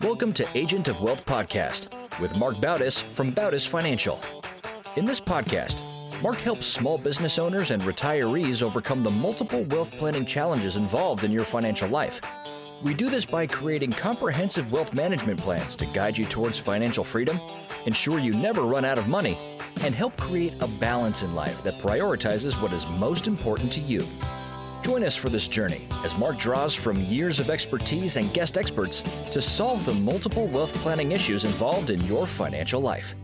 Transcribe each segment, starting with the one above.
Welcome to Agent of Wealth Podcast with Mark Bautis from Bautis Financial. In this podcast, Mark helps small business owners and retirees overcome the multiple wealth planning challenges involved in your financial life. We do this by creating comprehensive wealth management plans to guide you towards financial freedom, ensure you never run out of money, and help create a balance in life that prioritizes what is most important to you. Join us for this journey as Mark draws from years of expertise and guest experts to solve the multiple wealth planning issues involved in your financial life.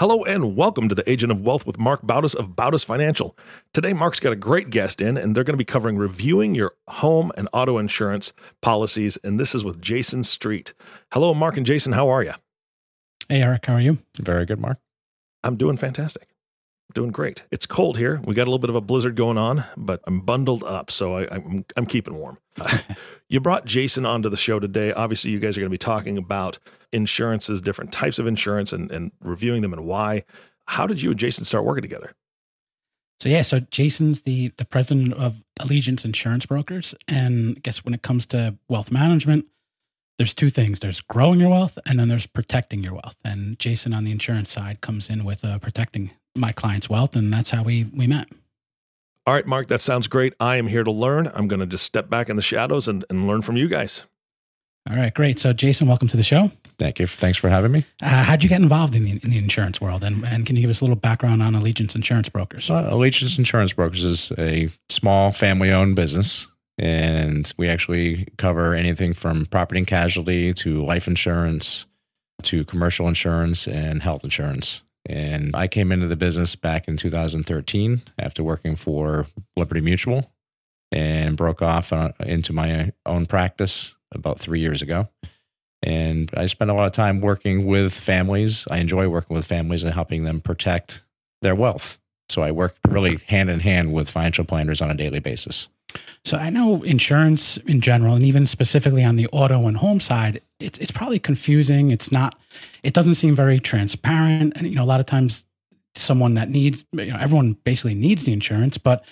Hello and welcome to the Agent of Wealth with Mark Bautis of Bautis Financial. Today, Mark's got a great guest in, and they're going to be covering reviewing your home and auto insurance policies. And this is with Jason Street. Hello, Mark and Jason. How are you? Hey, Eric. How are you? Very good, Mark. I'm doing fantastic. Doing great. It's cold here. We got a little bit of a blizzard going on, but I'm bundled up, so I, I'm I'm keeping warm. you brought Jason onto the show today. Obviously, you guys are going to be talking about insurances, different types of insurance, and, and reviewing them and why. How did you and Jason start working together? So yeah, so Jason's the the president of Allegiance Insurance Brokers, and I guess when it comes to wealth management, there's two things: there's growing your wealth, and then there's protecting your wealth. And Jason on the insurance side comes in with uh, protecting my client's wealth, and that's how we we met. All right, Mark, that sounds great. I am here to learn. I'm going to just step back in the shadows and, and learn from you guys. All right, great. So, Jason, welcome to the show. Thank you. Thanks for having me. Uh, how'd you get involved in the, in the insurance world? And, and can you give us a little background on Allegiance Insurance Brokers? Uh, Allegiance Insurance Brokers is a small family owned business. And we actually cover anything from property and casualty to life insurance to commercial insurance and health insurance. And I came into the business back in 2013 after working for Liberty Mutual and broke off uh, into my own practice about three years ago. And I spent a lot of time working with families. I enjoy working with families and helping them protect their wealth. So I work really hand in hand with financial planners on a daily basis. So I know insurance in general, and even specifically on the auto and home side, it's it's probably confusing. It's not. It doesn't seem very transparent, and you know, a lot of times, someone that needs, you know, everyone basically needs the insurance, but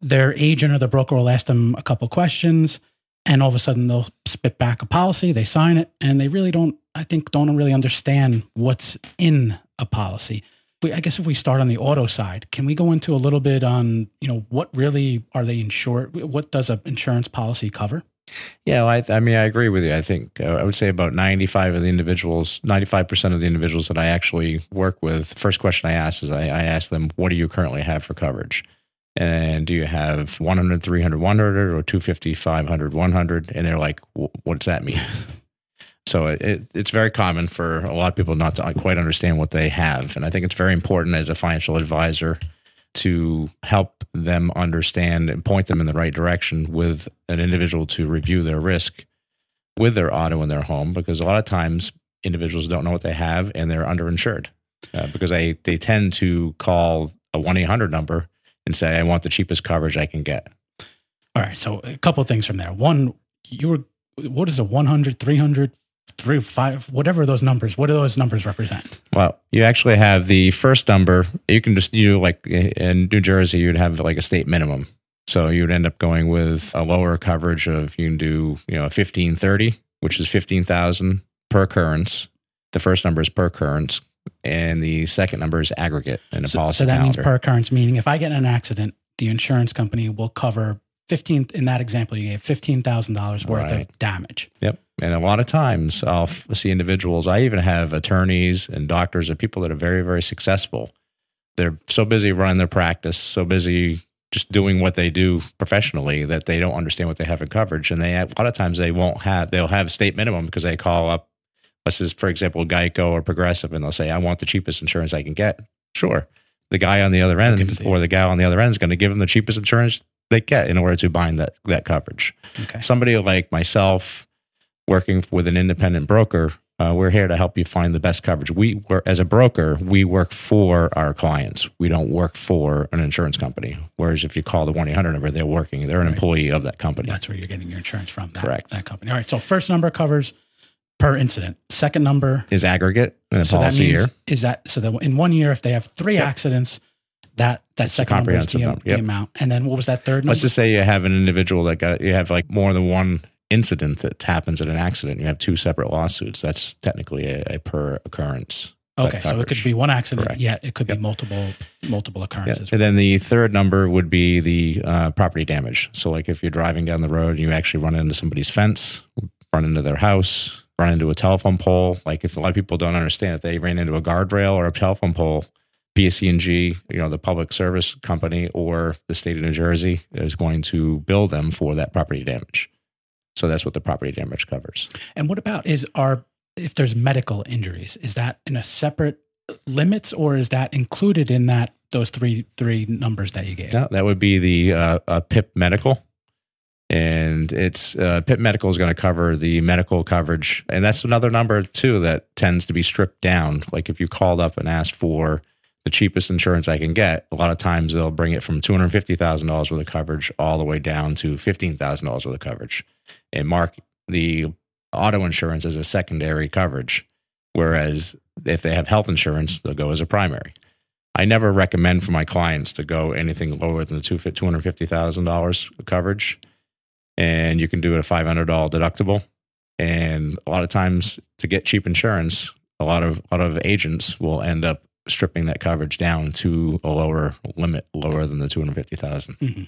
their agent or the broker will ask them a couple questions, and all of a sudden they'll spit back a policy, they sign it, and they really don't. I think don't really understand what's in a policy. We, I guess if we start on the auto side, can we go into a little bit on you know what really are they insured? What does an insurance policy cover? Yeah, well, I, I, mean, I agree with you. I think uh, I would say about ninety-five of the individuals, ninety-five percent of the individuals that I actually work with, first question I ask is I, I ask them, "What do you currently have for coverage?" And do you have 100, 300, 100, or 250, 500, 100? And they're like, "What does that mean?" So it, it's very common for a lot of people not to quite understand what they have. And I think it's very important as a financial advisor to help them understand and point them in the right direction with an individual to review their risk with their auto and their home because a lot of times individuals don't know what they have and they're underinsured uh, because they, they tend to call a 1-800 number and say i want the cheapest coverage i can get. All right so a couple things from there. One you were what is a 100 300 three, five, whatever those numbers. What do those numbers represent? Well, you actually have the first number. You can just you like in New Jersey, you'd have like a state minimum. So you'd end up going with a lower coverage of you can do you know fifteen thirty, which is fifteen thousand per occurrence. The first number is per occurrence, and the second number is aggregate in a so, policy. So that calendar. means per occurrence, meaning if I get in an accident, the insurance company will cover fifteen. In that example, you gave fifteen thousand dollars worth Right. of damage. Yep. And a lot of times I'll see individuals, I even have attorneys and doctors and people that are very, very successful. They're so busy running their practice, so busy just doing what they do professionally that they don't understand what they have in coverage. And they a lot of times they won't have, they'll have state minimum because they call up, let's just, for example, Geico or Progressive, and they'll say, I want the cheapest insurance I can get. Sure. The guy on the other end or the guy on the other end is going to give them the cheapest insurance they get in order to bind that, that coverage Okay. somebody like myself working with an independent broker uh, we're here to help you find the best coverage we work as a broker we work for our clients we don't work for an insurance company whereas if you call the 1-800 number they're working they're an Right. employee of that company That's where you're getting your insurance from. That, Correct. That company. All right. So first number covers per incident. Second number. is aggregate in a So that policy means year is that so that in one year if they have three Yep. accidents, that that second number is the, comprehensive number, the yep. amount. And then what was that third number? let's just say you have an individual that got you have like more than one incident that happens in an accident, you have two separate lawsuits. That's technically a, a per occurrence. Okay, so it could be one accident, Correct. yet it could Yep. be multiple multiple occurrences. And then the third number would be the uh, property damage. So, like if you're driving down the road and you actually run into somebody's fence, run into their house, run into a telephone pole. Like if a lot of people don't understand, if they ran into a guardrail or a telephone pole, PSE&G, you know, the public service company or the state of New Jersey is going to bill them for that property damage. So that's what the property damage covers. And what about is our if there's medical injuries, is that in a separate limits or is that included in that those three three numbers that you gave? Yeah, that would be the uh, uh, PIP Medical, and it's uh, PIP Medical is going to cover the medical coverage, and that's another number too that tends to be stripped down. Like if you called up and asked for the cheapest insurance I can get, a lot of times they'll bring it from two hundred fifty thousand dollars worth of coverage all the way down to fifteen thousand dollars worth of coverage, and mark the auto insurance as a secondary coverage, whereas if they have health insurance, they'll go as a primary. I never recommend for my clients to go anything lower than the two hundred fifty thousand dollars coverage, and you can do a five hundred dollar deductible. And a lot of times, to get cheap insurance, a lot of a lot of agents will end up stripping that coverage down to a lower limit, lower than the two hundred fifty thousand. hmm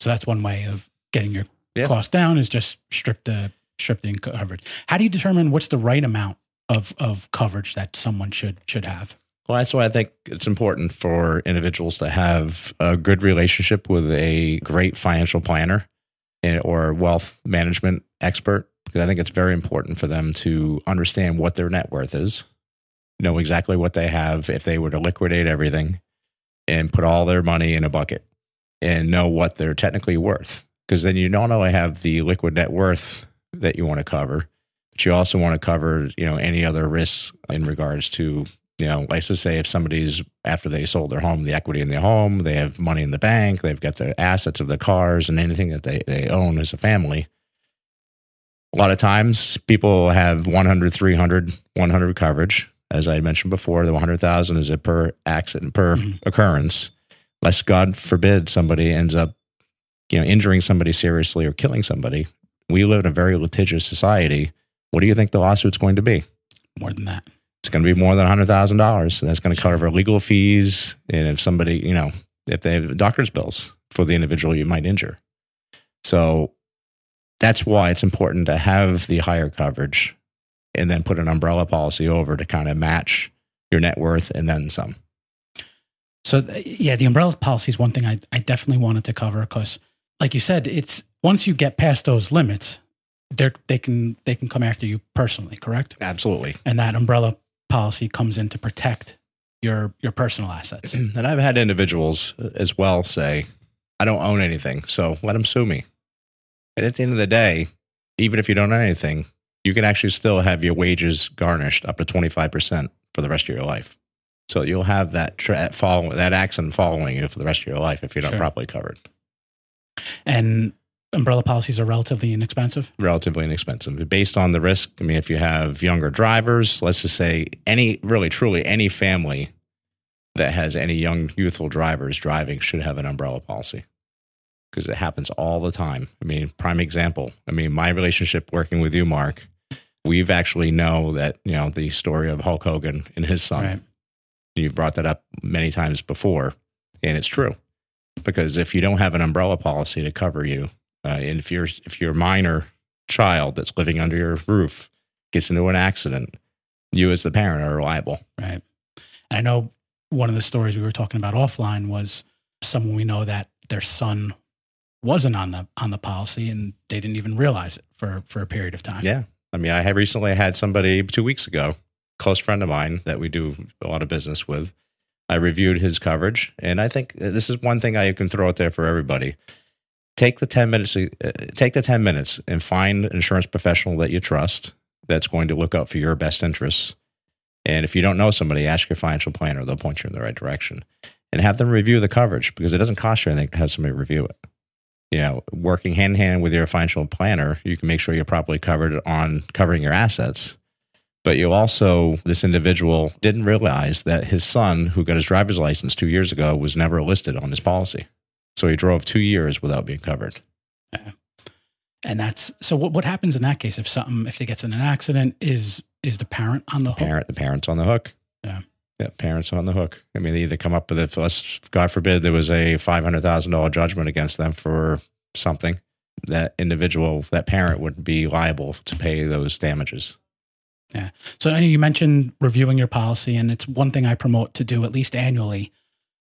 So that's one way of getting your Yeah. cost down is just strip the strip the coverage. How do you determine what's the right amount of of coverage that someone should should have? Well, that's why I think it's important for individuals to have a good relationship with a great financial planner or wealth management expert. Because I think it's very important for them to understand what their net worth is, know exactly what they have if they were to liquidate everything and put all their money in a bucket and know what they're technically worth. Because then you not only have the liquid net worth that you want to cover, but you also want to cover, you know, any other risks in regards to you know, let's just say if somebody's after they sold their home, the equity in their home, they have money in the bank, they've got the assets of the cars and anything that they, they own as a family. A lot of times people have 100, 300, 100 coverage. As I mentioned before, the 100,000 is a per accident, per Mhm. occurrence. Lest God forbid somebody ends up, you know, injuring somebody seriously or killing somebody. We live in a very litigious society. What do you think the lawsuit's going to be? More than that. it's going to be more than $100,000. So that's going to cover legal fees. And if somebody, you know, if they have doctor's bills for the individual you might injure. So that's why it's important to have the higher coverage and then put an umbrella policy over to kind of match your net worth and then some. So th- yeah, the umbrella policy is one thing I, I definitely wanted to cover because, like you said, it's once you get past those limits, they they can they can come after you personally, correct? Absolutely. And that umbrella policy comes in to protect your your personal assets. And I've had individuals uh, as well say, I don't own anything, so let them sue me. And at the end of the day, even if you don't own anything, you can actually still have your wages garnished up to 25% for the rest of your life. So you'll have that tra- follow, that accident following you for the rest of your life if you're not Sure. properly covered. And umbrella policies are relatively inexpensive. Relatively inexpensive. Based on the risk, I mean, if you have younger drivers, let's just say any, really, truly any family that has any young, youthful drivers driving should have an umbrella policy because it happens all the time. I mean, prime example. I mean, my relationship working with you, Mark, we've actually know that, you know, the story of Hulk Hogan and his son. Right. You've brought that up many times before, and it's true. Because if you don't have an umbrella policy to cover you, uh, and if you're if your minor child that's living under your roof gets into an accident, you as the parent are liable. Right. And I know one of the stories we were talking about offline was someone we know that their son wasn't on the on the policy and they didn't even realize it for for a period of time. Yeah. I mean, I have recently had somebody two weeks ago, close friend of mine that we do a lot of business with. I reviewed his coverage, and I think this is one thing I can throw out there for everybody. Take the ten minutes. Uh, take the ten minutes and find an insurance professional that you trust that's going to look out for your best interests. And if you don't know somebody, ask your financial planner; they'll point you in the right direction. And have them review the coverage because it doesn't cost you anything to have somebody review it you know, working hand in hand with your financial planner, you can make sure you're properly covered on covering your assets. But you also, this individual didn't realize that his son, who got his driver's license two years ago, was never listed on his policy. So he drove two years without being covered. Yeah. And that's so. What what happens in that case if something if they gets in an accident is is the parent on the hook? Parent, the parents on the hook. Yeah. Yeah, parents on the hook. I mean, they either come up with it. Let's, God forbid, there was a five hundred thousand dollar judgment against them for something. That individual, that parent, would be liable to pay those damages. Yeah. So you mentioned reviewing your policy, and it's one thing I promote to do at least annually.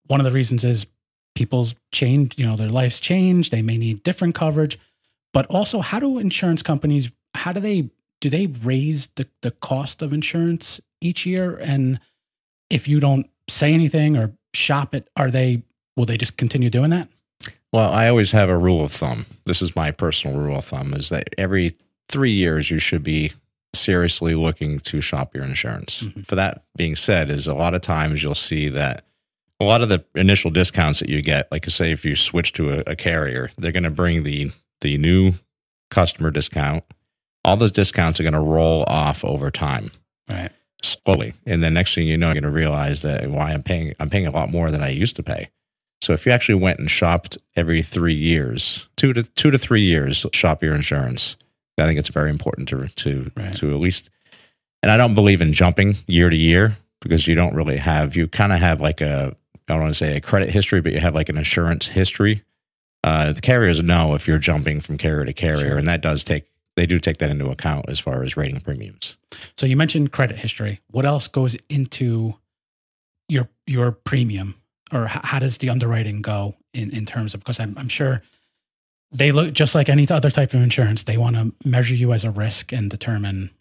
One of the reasons is people's change, you know, their lives change. They may need different coverage, but also how do insurance companies, how do they, do they raise the, the cost of insurance each year? And if you don't say anything or shop it, are they, will they just continue doing that? Well, I always have a rule of thumb. This is my personal rule of thumb: is that every three years you should be seriously looking to shop your insurance. Mhm. For that being said, is a lot of times you'll see that a lot of the initial discounts that you get, like say if you switch to a, a carrier, they're going to bring the the new customer discount. All those discounts are going to roll off over time Right. Slowly, and then next thing you know, you're going to realize that why I'm paying I'm paying a lot more than I used to pay. So if you actually went and shopped every three years, two to two to three years, shop your insurance. I think it's very important to to Right. to at least. And I don't believe in jumping year to year because you don't really have you kind of have like a I don't want to say a credit history, but you have like an insurance history. Uh, the carriers know if you're jumping from carrier to carrier, Sure. and that does take they do take that into account as far as rating premiums. So you mentioned credit history. What else goes into your your premium, or how does the underwriting go in in terms of? Because I'm I'm sure they look just like any other type of insurance. They want to measure you as a risk and determine,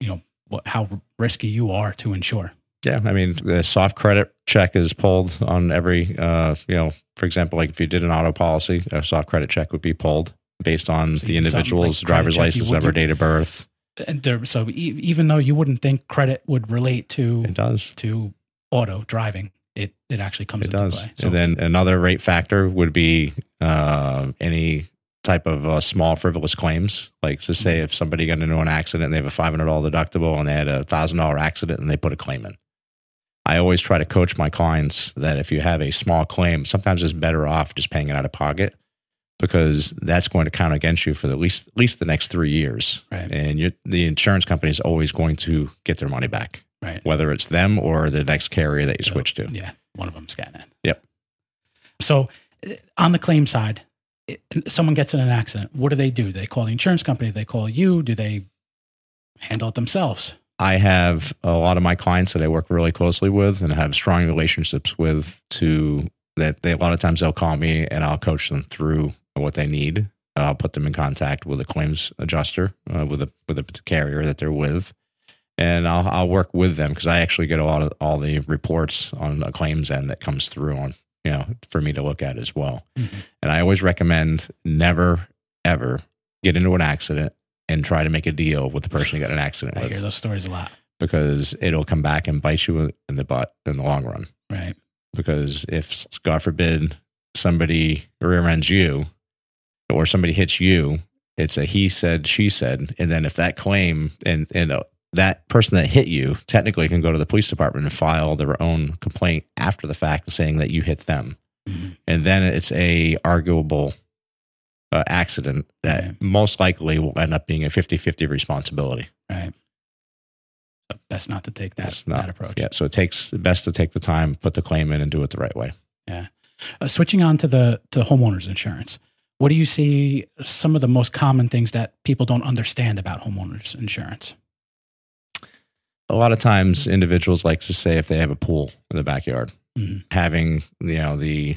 you know, what how risky you are to insure. Yeah, I mean, the soft credit check is pulled on every, uh, you know, for example, like if you did an auto policy, a soft credit check would be pulled based on So the individual's like driver's check, license number, date of birth. And there, so e- even though you wouldn't think credit would relate to It does. to auto driving, it it actually comes It into does. play. So and then another rate factor would be uh, any type of uh, small frivolous claims. Like to Mm-hmm. say if somebody got into an accident and they have a five hundred dollar deductible and they had a thousand dollar accident and they put a claim in. I always try to coach my clients that if you have a small claim, sometimes it's better off just paying it out of pocket because that's going to count against you for the least at least the next three years. Right. And the insurance company is always going to get their money back, right. whether it's them or the next carrier that you So, switch to. Yeah, one of them's getting it. Yep. So uh, on the claim side, it, someone gets in an accident. What do they do? Do they call the insurance company? Do they call you? Do they handle it themselves? I have a lot of my clients that I work really closely with and have strong relationships with to that they a lot of times they'll call me and I'll coach them through what they need. I'll put them in contact with a claims adjuster uh, with a with a carrier that they're with, and I'll I'll work with them because I actually get a lot of all the reports on a claims end that comes through on you know for me to look at as well. Mhm. And I always recommend never ever get into an accident and try to make a deal with the person you got an accident I with hear those stories a lot. because it'll come back and bite you in the butt in the long run. Right. Because if, God forbid, somebody rear ends you or somebody hits you, it's a he said, she said. And then if that claim and, and uh, that person that hit you technically can go to the police department and file their own complaint after the fact saying that you hit them. Mhm. And then it's a arguable uh, accident that Right. most likely will end up being a 50 50 responsibility. Right. So best not to take that, not- that approach. Yeah. So it takes best to take the time, put the claim in, and do it the right way. Uh, switching on to the to homeowners insurance. What do you see some of the most common things that people don't understand about homeowners insurance? A lot of times, individuals like to say if they have a pool in the backyard, Mhm. having you know the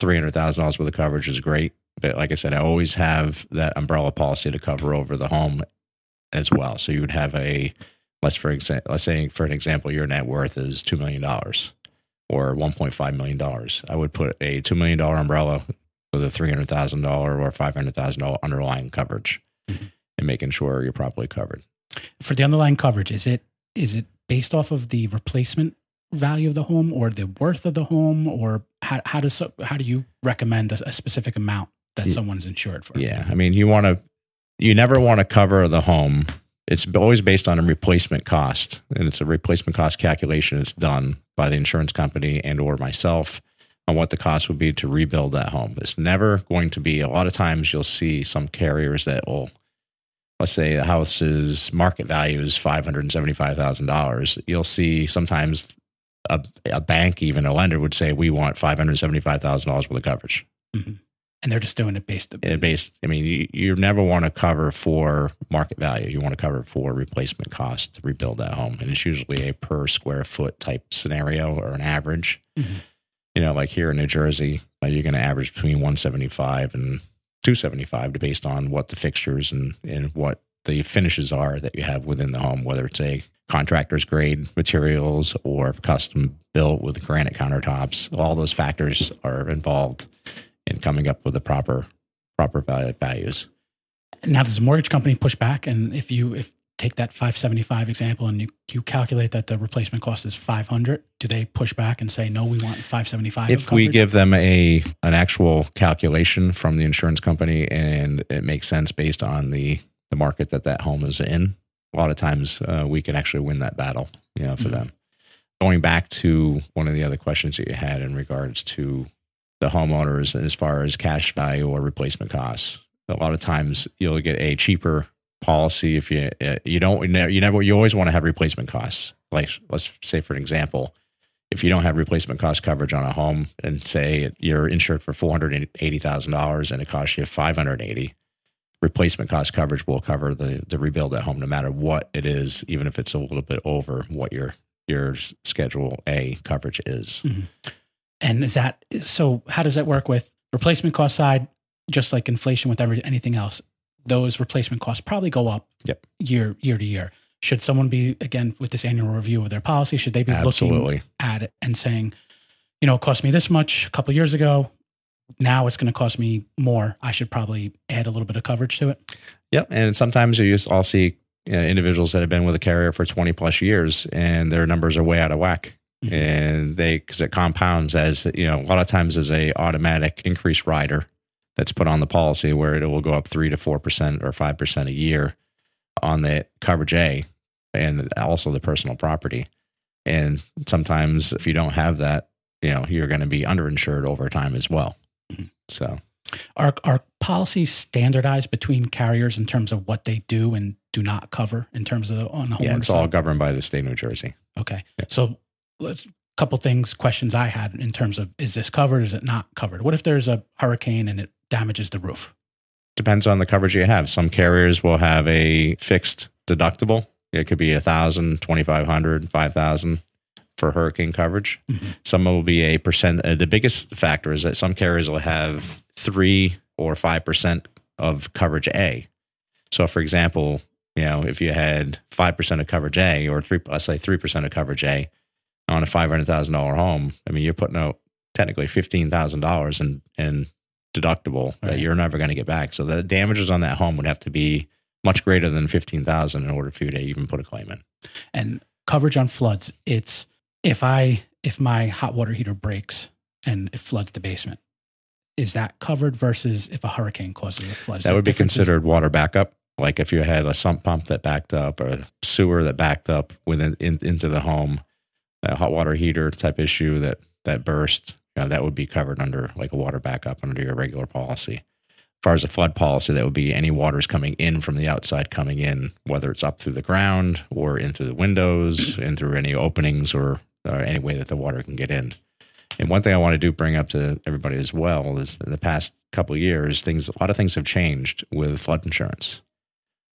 three hundred thousand dollars worth of coverage is great. But like I said, I always have that umbrella policy to cover over the home as well. So you would have a let's for example, let's say for an example, your net worth is two million dollars or one point five million dollars. I would put a two million dollar umbrella with a three hundred thousand dollar or five hundred thousand dollar underlying coverage, Mhm. and making sure you're properly covered. For the underlying coverage, is it is it based off of the replacement value of the home or the worth of the home or how how does how do you recommend a, a specific amount that Yeah. someone's insured for? Yeah, I mean, you want to, you never want to cover the home. It's always based on a replacement cost, and it's a replacement cost calculation. It's done by the insurance company and or myself on what the cost would be to rebuild that home. It's never going to be, a lot of times you'll see some carriers that will, let's say the house's market value is $575,000. You'll see sometimes a, a bank, even a lender would say, we want $575,000 worth of coverage. Mhm. And they're just doing it based. Based, I mean, you, you never want to cover for market value. You want to cover for replacement cost to rebuild that home. And it's usually a per square foot type scenario or an average. Mhm. You know, like here in New Jersey, uh, you're going to average between 175 and 275 based on what the fixtures and, and what the finishes are that you have within the home, whether it's a contractor's grade materials or custom built with granite countertops. All those factors are involved in coming up with the proper proper value, values. Now, does the mortgage company push back? And if you if take that 575 example and you, you calculate that the replacement cost is 500, do they push back and say no? We want 575. If we give them a an actual calculation from the insurance company and it makes sense based on the the market that that home is in, a lot of times uh, we can actually win that battle, you know, for Mhm. them. Going back to one of the other questions that you had in regards to the homeowners as far as cash value or replacement costs, a lot of times you'll get a cheaper policy if you uh, you don't you never you always want to have replacement costs. Like let's say for an example, if you don't have replacement cost coverage on a home and say you're insured for four hundred eighty thousand dollars and it costs you five hundred eighty, replacement cost coverage will cover the the rebuild at home no matter what it is, even if it's a little bit over what your your schedule A coverage is. And is that so? How does that work with replacement cost side? Just like inflation with every, anything else, those replacement costs probably go up Yep. year year to year. Should someone be again with this annual review of their policy? Should they be looking at it and saying, you know, it cost me this much a couple years ago. Now it's going to cost me more. I should probably add a little bit of coverage to it. Yep. And sometimes you just all see uh, individuals that have been with a carrier for 20 plus years and their numbers are way out of whack. Mhm. And they, because it compounds as, you know, a lot of times as a automatic increase rider that's put on the policy where it will go up three to 4% or 5% a year on the coverage A and also the personal property. And sometimes if you don't have that, you know, you're going to be underinsured over time as well. Mhm. So, Are are policies standardized between carriers in terms of what they do and do not cover in terms of the, on the yeah, it's all governed by the state of New Jersey. Okay. Yeah. So let's couple things, questions I had in terms of is this covered? Is it not covered? What if there's a hurricane and it damages the roof? depends on the coverage you have. Some carriers will have a fixed deductible. It could be a thousand, twenty five hundred, five thousand for hurricane coverage. Mhm. Some will be a percent. Uh, the biggest factor is that some carriers will have three or five percent of coverage A. So, for example, you know, if you had five percent of coverage A, or three, let's say three percent of coverage A on a five hundred thousand dollar home, I mean, you're putting out technically fifteen thousand dollars in in deductible that you're never going to get back. So the damages on that home would have to be much greater than fifteen thousand in order for you to even put a claim in. And coverage on floods, it's if I if my hot water heater breaks and it floods the basement, is that covered versus if a hurricane causes a flood? Is That would be considered water backup. Like if you had a sump pump that backed up or a sewer that backed up within in, into the home, a hot water heater type issue that that burst, you know, that would be covered under like a water backup under your regular policy. As far as a flood policy, that would be any waters coming in from the outside coming in, whether it's up through the ground or in through the windows, in through any openings or, or any way that the water can get in. And one thing I want to do bring up to everybody as well is in the past couple years, things a lot of things have changed with flood insurance.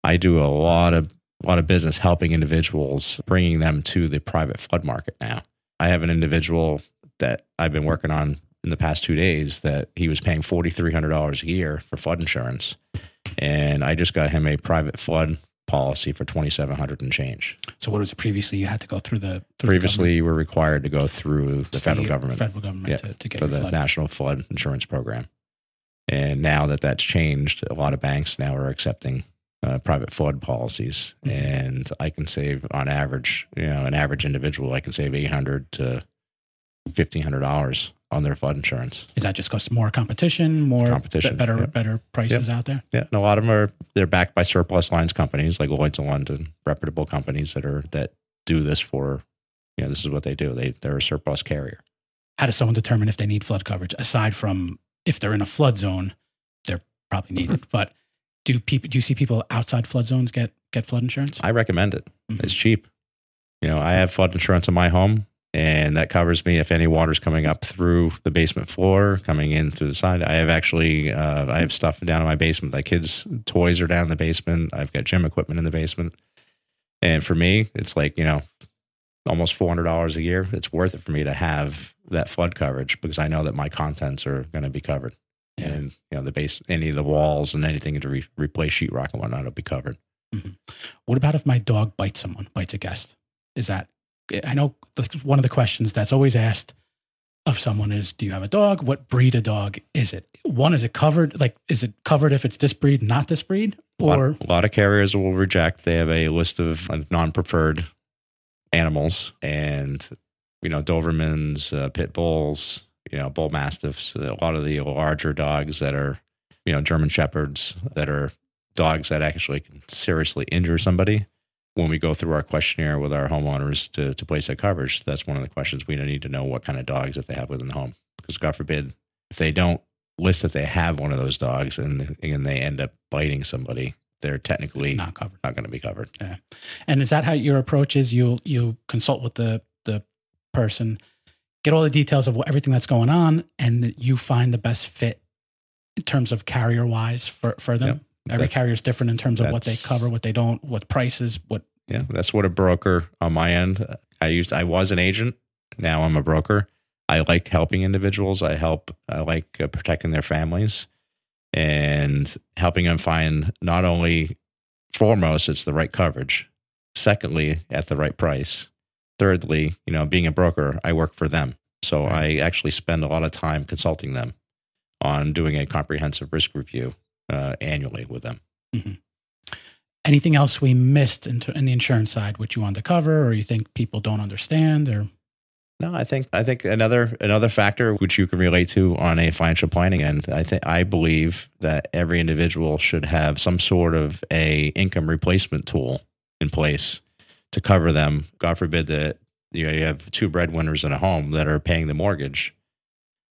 I do a lot of a lot of business helping individuals, bringing them to the private flood market now. I have an individual that I've been working on in the past two days that he was paying forty three hundred dollars a year for flood insurance, and I just got him a private flood policy for twenty seven hundred and change. So what was it previously? You had to go through the through the Previously, you were required to go through the government, federal government federal government Yeah, to, to get for the flood. National Flood Insurance Program. And now that that's changed, a lot of banks now are accepting uh, private flood policies. Mhm. And I can save on average, you know, an average individual, I can save eight hundred to fifteen hundred dollars on their flood insurance. Is that just because more competition, more Competition, be- better yeah. better prices out there? Yeah, and a lot of them are they're backed by surplus lines companies like Lloyd's of London, reputable companies that are that do this for, you know, this is what they do. They they're a surplus carrier. how does someone determine if they need flood coverage aside from if they're in a flood zone, they're probably needed. Mm-hmm. But do people do you see people outside flood zones get get flood insurance? I recommend it. Mhm. It's cheap. You know, I have flood insurance in my home, and that covers me if any water's coming up through the basement floor, coming in through the side. I have actually, uh, I have stuff down in my basement. Like kids' toys are down in the basement. I've got gym equipment in the basement, and for me, it's like you know, almost four hundred dollars a year. It's worth it for me to have that flood coverage because I know that my contents are going to be covered, Yeah. and you know, the base, any of the walls and anything to re- replace sheetrock and whatnot will be covered. What about if my dog bites someone, bites a guest? Is that I know the, one of the questions that's always asked of someone is, "Do you have a dog? What breed of dog is it? One, is it covered? Like, is it covered if it's this breed, not this breed, A lot- or a lot of carriers will reject. They have a list of uh, non-preferred animals, and you know Dobermans, uh, pit bulls, you know bull mastiffs. A lot of the larger dogs that are, you know, German shepherds that are dogs that actually can seriously injure somebody. When we go through our questionnaire with our homeowners to to place that coverage, that's one of the questions we need to know what kind of dogs that they have within the home. Because God forbid, if they don't list that they have one of those dogs and and they end up biting somebody, they're technically not, covered, not going to be covered. Yeah. And is that how your approach is? You you consult with the the person, get all the details of what, everything that's going on, and that you find the best fit in terms of carrier wise for for them. Yep. Every carrier is different in terms of what they cover, what they don't, what prices, what Yeah, that's what a broker on my end. I used I was an agent. Now I'm a broker. I like helping individuals. I help. I like uh, protecting their families and helping them find not only foremost it's the right coverage. Secondly, at the right price. Thirdly, you know, being a broker, I work for them. So I actually spend a lot of time consulting them on doing a comprehensive risk review uh, annually with them. anything else we missed in, in the insurance side, which you want to cover, or you think people don't understand, or No, I think I think another another factor which you can relate to on a financial planning end. I think I believe that every individual should have some sort of a income replacement tool in place to cover them. God forbid that you, know, you have two breadwinners in a home that are paying the mortgage,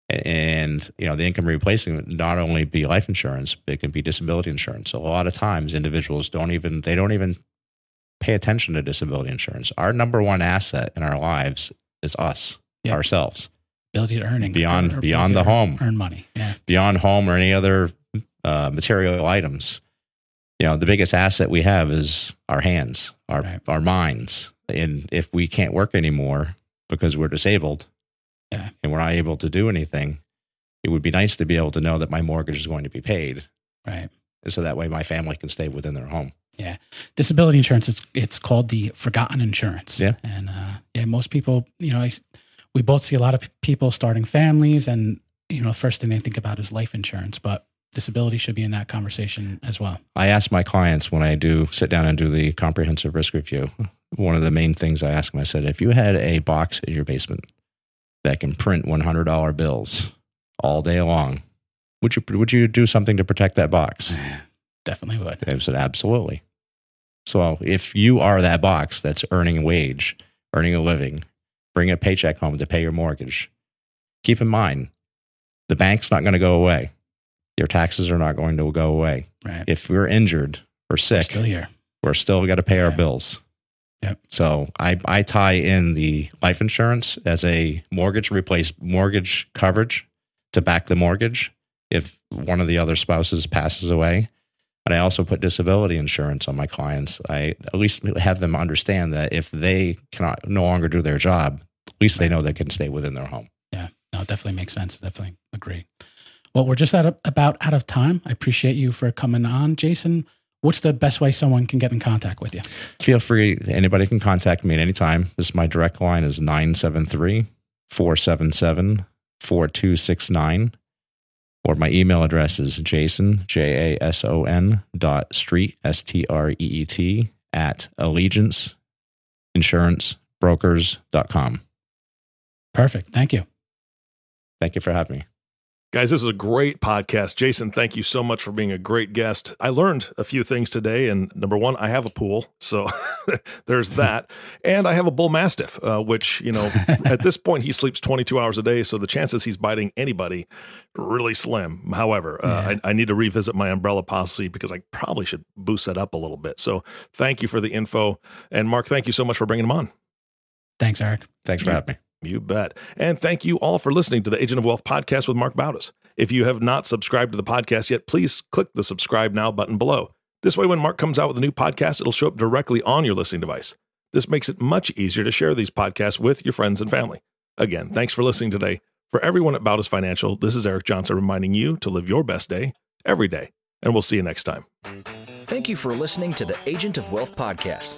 and you know the income replacement not only be life insurance, but it can be disability insurance. A lot of times individuals don't even they don't even pay attention to disability insurance. Our number one asset in our lives is us Yeah. ourselves ability to earning Beyond- or beyond the home. earn money. Yeah, beyond home or any other uh, material items. You know, the biggest asset we have is our hands, our Right. our minds. And if we can't work anymore because we're disabled. And we're not able to do anything, it would be nice to be able to know that my mortgage is going to be paid, right. and so that way my family can stay within their home. Yeah. Disability insurance it's it's called the forgotten insurance Yeah. and uh yeah most people you know I, we both see a lot of people starting families and you know first thing they think about is life insurance but disability should be in that conversation as well I ask my clients when I do sit down and do the comprehensive risk review, one of the main things I ask them, I said, if you had a box in your basement that can print $100 bills all day long, would you, would you do something to protect that box? definitely would I said, absolutely. So if you are that box that's earning a wage, earning a living, bring a paycheck home to pay your mortgage, keep in mind, the bank's not going to go away. Your taxes are not going to go away. right If we're injured or We're sick, still here we're still got to pay our bills. Yep. So I, I tie in the life insurance as a mortgage replace mortgage coverage to back the mortgage if one of the other spouses passes away. And I also put disability insurance on my clients. I at least have them understand that if they cannot no longer do their job, at least they know they can stay within their home. yeah no it definitely makes sense definitely agree well we're just about out of time i appreciate you for coming on jason what's the best way someone can get in contact with you Feel free, anybody can contact me at any time. This is my direct line is 973 477 4269. Or my email address is jason, J A S O N dot street, S T R E E T, at allegiance insurance brokers.com. perfect thank you Thank you for having me. Guys, this is a great podcast. Jason, thank you so much for being a great guest. I learned a few things today. And number one, I have a pool. So there's that. And I have a bull mastiff, uh, which, you know, at this point, he sleeps 22 hours a day. So the chances he's biting anybody really slim. However, uh, yeah. I, I, need to revisit my umbrella policy because I probably should boost that up a little bit. So thank you for the info. And Mark, thank you so much for bringing him on. Thanks, Eric. Thanks for having me. You bet. And thank you all for listening to the Agent of Wealth podcast with Mark Bautis. If you have not subscribed to the podcast yet, please click the subscribe now button below. This way, when Mark comes out with a new podcast, it'll show up directly on your listening device. This makes it much easier to share these podcasts with your friends and family. Again, thanks for listening today. For everyone at Bautis Financial, this is Eric Johnson reminding you to live your best day every day. And we'll see you next time. Thank you for listening to the Agent of Wealth podcast.